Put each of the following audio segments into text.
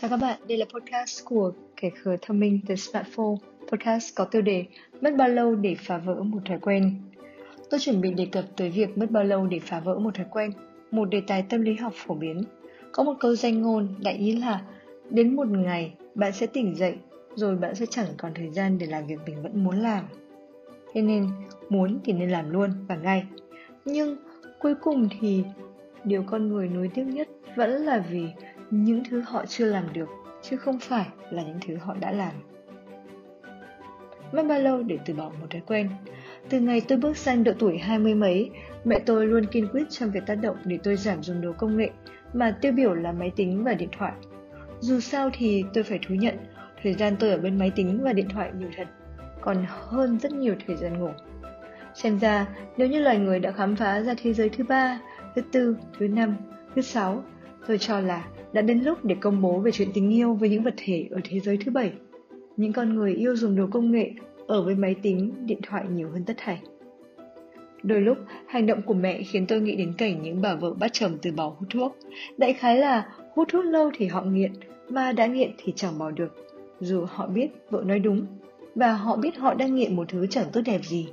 Chào các bạn, đây là podcast của Kẻ khờ thông minh The Smartphone. Podcast có tiêu đề Mất bao lâu để phá vỡ một thói quen. Tôi chuẩn bị đề cập tới việc mất bao lâu để phá vỡ một thói quen, một đề tài tâm lý học phổ biến. Có một câu danh ngôn đại ý là đến một ngày bạn sẽ tỉnh dậy rồi bạn sẽ chẳng còn thời gian để làm việc mình vẫn muốn làm. Thế nên muốn thì nên làm luôn và ngay. Nhưng cuối cùng thì điều con người nối tiếc nhất vẫn là vì những thứ họ chưa làm được, chứ không phải là những thứ họ đã làm. Mất bao lâu để từ bỏ một thói quen? Từ ngày tôi bước sang độ tuổi hai mươi mấy, mẹ tôi luôn kiên quyết trong việc tác động để tôi giảm dùng đồ công nghệ mà tiêu biểu là máy tính và điện thoại. Dù sao thì tôi phải thú nhận, thời gian tôi ở bên máy tính và điện thoại nhiều thật, còn hơn rất nhiều thời gian ngủ. Xem ra, nếu như loài người đã khám phá ra thế giới thứ ba, thứ tư, thứ năm, thứ sáu, tôi cho là đã đến lúc để công bố về chuyện tình yêu với những vật thể ở thế giới thứ bảy. Những con người yêu dùng đồ công nghệ ở với máy tính, điện thoại nhiều hơn tất thảy. Đôi lúc, hành động của mẹ khiến tôi nghĩ đến cảnh những bà vợ bắt chồng từ bỏ hút thuốc. Đại khái là hút thuốc lâu thì họ nghiện, mà đã nghiện thì chẳng bỏ được. Dù họ biết vợ nói đúng, và họ biết họ đang nghiện một thứ chẳng tốt đẹp gì.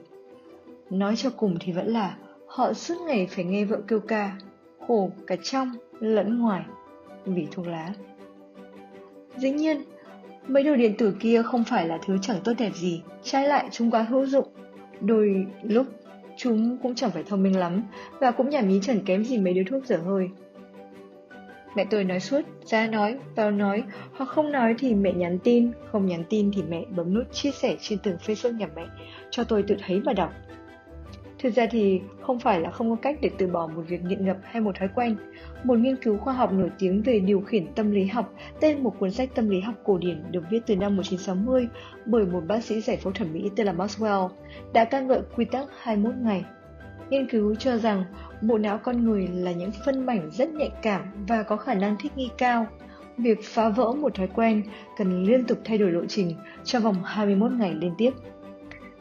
Nói cho cùng thì vẫn là họ suốt ngày phải nghe vợ kêu ca, khổ cả trong lẫn ngoài vì thuốc lá. Dĩ nhiên, mấy đồ điện tử kia không phải là thứ chẳng tốt đẹp gì, trái lại chúng quá hữu dụng. Đôi lúc chúng cũng chẳng phải thông minh lắm và cũng nhảm nhí chẳng kém gì mấy đứa thuốc dở hơi. Mẹ tôi nói suốt, ra nói, vào nói, hoặc không nói thì mẹ nhắn tin, không nhắn tin thì mẹ bấm nút chia sẻ trên tường Facebook nhà mẹ, cho tôi tự thấy và đọc. Thực ra thì không phải là không có cách để từ bỏ một việc nghiện ngập hay một thói quen. Một nghiên cứu khoa học nổi tiếng về điều khiển tâm lý học, tên một cuốn sách tâm lý học cổ điển được viết từ năm 1960 bởi một bác sĩ giải phẫu thẩm mỹ tên là Maxwell, đã ca ngợi quy tắc 21 ngày. Nghiên cứu cho rằng bộ não con người là những phân mảnh rất nhạy cảm và có khả năng thích nghi cao. Việc phá vỡ một thói quen cần liên tục thay đổi lộ trình trong vòng 21 ngày liên tiếp.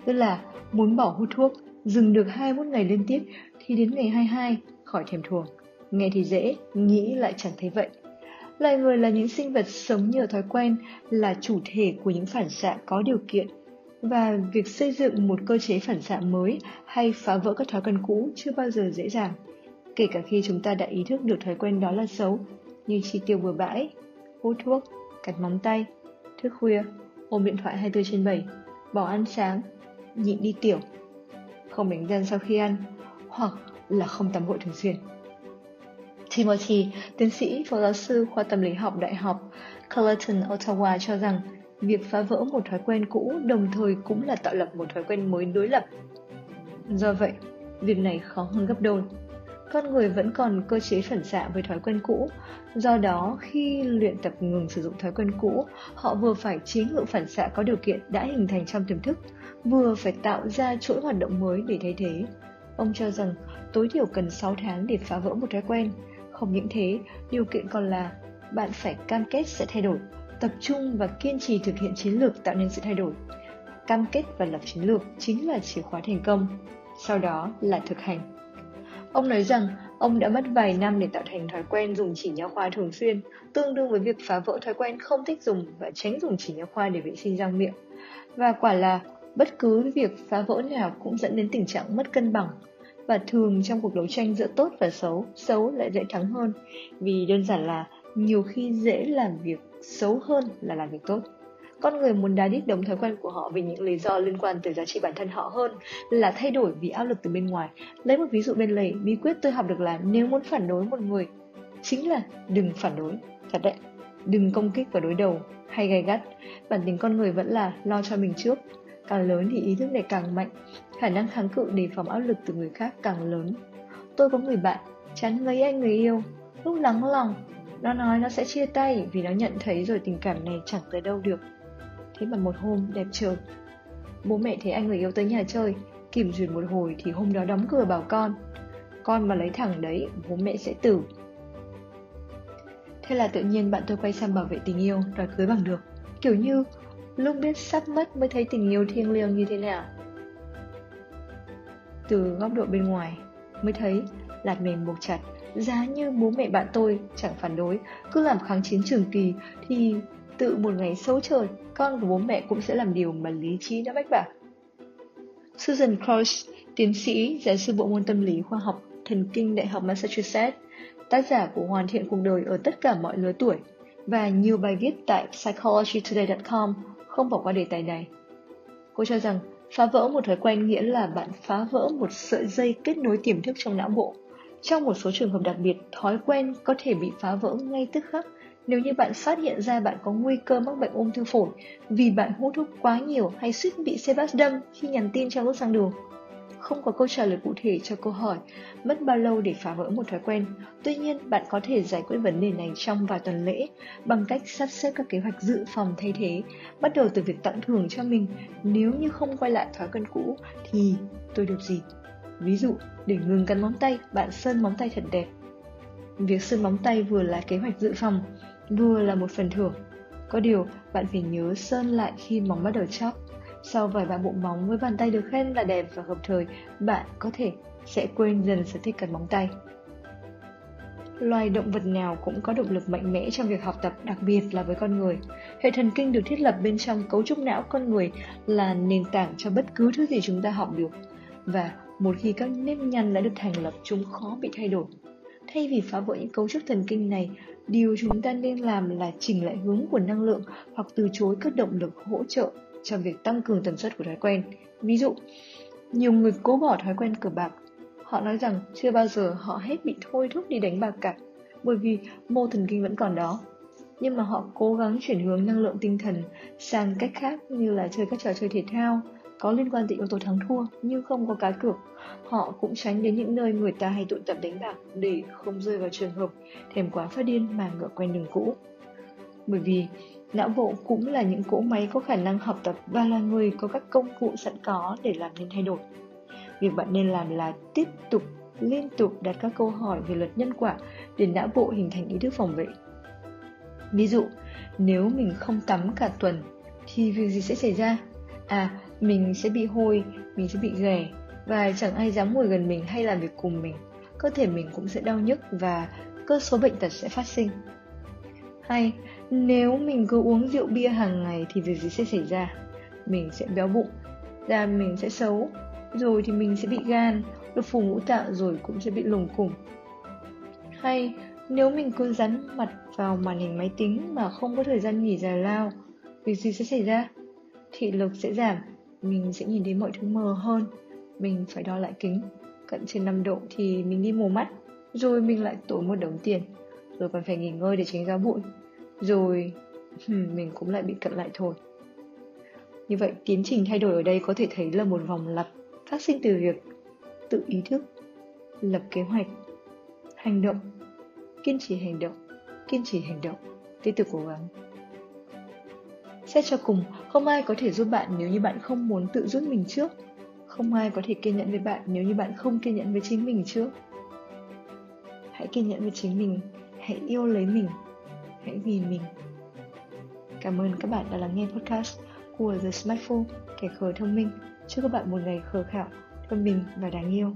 Tức là muốn bỏ hút thuốc dừng được 21 ngày liên tiếp thì đến ngày 22 khỏi thèm thuồng. Nghe thì dễ, nghĩ lại chẳng thấy vậy. Loài người là những sinh vật sống nhờ thói quen, là chủ thể của những phản xạ có điều kiện và việc xây dựng một cơ chế phản xạ mới hay phá vỡ các thói quen cũ chưa bao giờ dễ dàng. Kể cả khi chúng ta đã ý thức được thói quen đó là xấu, như chi tiêu bừa bãi, hút thuốc, cắt móng tay, thức khuya, ôm điện thoại 24 trên 7, bỏ ăn sáng, nhịn đi tiểu, không đánh răng sau khi ăn, hoặc là không tắm gội thường xuyên. Timothy, tiến sĩ phó giáo sư khoa tâm lý học Đại học Carleton, Ottawa cho rằng việc phá vỡ một thói quen cũ đồng thời cũng là tạo lập một thói quen mới đối lập. Do vậy, việc này khó hơn gấp đôi. Con người vẫn còn cơ chế phản xạ với thói quen cũ, do đó khi luyện tập ngừng sử dụng thói quen cũ, họ vừa phải chế ngự phản xạ có điều kiện đã hình thành trong tiềm thức, vừa phải tạo ra chuỗi hoạt động mới để thay thế. Ông cho rằng tối thiểu cần 6 tháng để phá vỡ một thói quen. Không những thế, điều kiện còn là bạn phải cam kết sẽ thay đổi, tập trung và kiên trì thực hiện chiến lược tạo nên sự thay đổi. Cam kết và lập chiến lược chính là chìa khóa thành công. Sau đó là thực hành. Ông nói rằng ông đã mất vài năm để tạo thành thói quen dùng chỉ nha khoa thường xuyên, tương đương với việc phá vỡ thói quen không thích dùng và tránh dùng chỉ nha khoa để vệ sinh răng miệng. Và quả là bất cứ việc phá vỡ nào cũng dẫn đến tình trạng mất cân bằng và thường trong cuộc đấu tranh giữa tốt và xấu xấu lại dễ thắng hơn vì đơn giản là nhiều khi dễ làm việc xấu hơn là làm việc tốt con người muốn đá đít đống thói quen của họ vì những lý do liên quan tới giá trị bản thân họ hơn là thay đổi vì áp lực từ bên ngoài. Lấy một ví dụ bên lề, bí quyết tôi học được là nếu muốn phản đối một người chính là đừng phản đối. Thật đấy, đừng công kích và đối đầu hay gay gắt. Bản tính con người vẫn là lo cho mình trước, càng lớn thì ý thức này càng mạnh, khả năng kháng cự đề phòng áp lực từ người khác càng lớn. Tôi có người bạn chán người anh, người yêu, lúc lắng lòng, nó nói nó sẽ chia tay vì nó nhận thấy rồi tình cảm này chẳng tới đâu được thế mà một hôm đẹp trời. Bố mẹ thấy anh người yêu tới nhà chơi kiểm duyệt một hồi thì hôm đó đóng cửa bảo con con mà lấy thẳng đấy bố mẹ sẽ tử. Thế là tự nhiên bạn tôi quay sang bảo vệ tình yêu đòi cưới bằng được. Kiểu như lúc biết sắp mất mới thấy tình yêu thiêng liêng như thế nào à? từ góc độ bên ngoài mới thấy lạt mềm buộc chặt giá như bố mẹ bạn tôi chẳng phản đối, cứ làm kháng chiến trường kỳ thì tự một ngày xấu trời, con của bố mẹ cũng sẽ làm điều mà lý trí đã bách bảo. Susan Cross, tiến sĩ, giáo sư bộ môn tâm lý khoa học thần kinh Đại học Massachusetts, tác giả của Hoàn thiện cuộc đời ở tất cả mọi lứa tuổi và nhiều bài viết tại psychologytoday.com không bỏ qua đề tài này. Cô cho rằng phá vỡ một thói quen nghĩa là bạn phá vỡ một sợi dây kết nối tiềm thức trong não bộ. Trong một số trường hợp đặc biệt, thói quen có thể bị phá vỡ ngay tức khắc nếu như bạn phát hiện ra bạn có nguy cơ mắc bệnh ung thư phổi vì bạn hút thuốc quá nhiều hay suýt bị xe bus đâm khi nhắn tin trong lúc sang đường. Không có câu trả lời cụ thể cho câu hỏi mất bao lâu để phá vỡ một thói quen. Tuy nhiên, bạn có thể giải quyết vấn đề này trong vài tuần lễ bằng cách sắp xếp các kế hoạch dự phòng thay thế, bắt đầu từ việc tặng thưởng cho mình. Nếu như không quay lại thói quen cũ thì tôi được gì? Ví dụ, để ngừng cắn móng tay, bạn sơn móng tay thật đẹp. Việc sơn móng tay vừa là kế hoạch dự phòng, vừa là một phần thưởng. Có điều, bạn phải nhớ sơn lại khi móng bắt đầu chóc. Sau vài ba bộ móng với bàn tay được khen là đẹp và hợp thời, bạn có thể sẽ quên dần sở thích cắn móng tay. Loài động vật nào cũng có động lực mạnh mẽ trong việc học tập, đặc biệt là với con người. Hệ thần kinh được thiết lập bên trong cấu trúc não con người là nền tảng cho bất cứ thứ gì chúng ta học được. Và một khi các nếp nhăn đã được thành lập, chúng khó bị thay đổi. Thay vì phá vỡ những cấu trúc thần kinh này, điều chúng ta nên làm là chỉnh lại hướng của năng lượng hoặc từ chối các động lực hỗ trợ trong việc tăng cường tần suất của thói quen. Ví dụ, nhiều người cố bỏ thói quen cờ bạc. Họ nói rằng chưa bao giờ họ hết bị thôi thúc đi đánh bạc cả, bởi vì mô thần kinh vẫn còn đó. Nhưng mà họ cố gắng chuyển hướng năng lượng tinh thần sang cách khác như là chơi các trò chơi thể thao, có liên quan tới yếu tố thắng thua nhưng không có cá cược. Họ cũng tránh đến những nơi người ta hay tụ tập đánh bạc để không rơi vào trường hợp thèm quá phát điên mà ngựa quen đường cũ. Bởi vì não bộ cũng là những cỗ máy có khả năng học tập và là người có các công cụ sẵn có để làm nên thay đổi. Việc bạn nên làm là tiếp tục liên tục đặt các câu hỏi về luật nhân quả để não bộ hình thành ý thức phòng vệ. Ví dụ, nếu mình không tắm cả tuần thì việc gì sẽ xảy ra? À, mình sẽ bị hôi, mình sẽ bị ghẻ và chẳng ai dám ngồi gần mình hay làm việc cùng mình. Cơ thể mình cũng sẽ đau nhức và cơ số bệnh tật sẽ phát sinh. Hay nếu mình cứ uống rượu bia hàng ngày thì việc gì sẽ xảy ra? Mình sẽ béo bụng, da mình sẽ xấu, rồi thì mình sẽ bị gan, đột phù ngũ tạng rồi cũng sẽ bị lùng củng. Hay nếu mình cứ rắn mặt vào màn hình máy tính mà không có thời gian nghỉ giải lao, việc gì sẽ xảy ra? Thị lực sẽ giảm, mình sẽ nhìn thấy mọi thứ mờ hơn, mình phải đo lại kính, cận trên 5 độ thì mình đi mù mắt, rồi mình lại tốn một đống tiền, rồi còn phải nghỉ ngơi để tránh gió bụi, rồi mình cũng lại bị cận lại thôi. Như vậy, tiến trình thay đổi ở đây có thể thấy là một vòng lặp phát sinh từ việc tự ý thức, lập kế hoạch, hành động, kiên trì hành động, kiên trì hành động, tiếp tục cố gắng. Xét cho cùng, không ai có thể giúp bạn nếu như bạn không muốn tự giúp mình trước. Không ai có thể kiên nhẫn với bạn nếu như bạn không kiên nhẫn với chính mình trước. Hãy kiên nhẫn với chính mình, hãy yêu lấy mình, hãy vì mình. Cảm ơn các bạn đã lắng nghe podcast của The Smartphone, kẻ khờ thông minh. Chúc các bạn một ngày khờ khạo, thông minh và đáng yêu.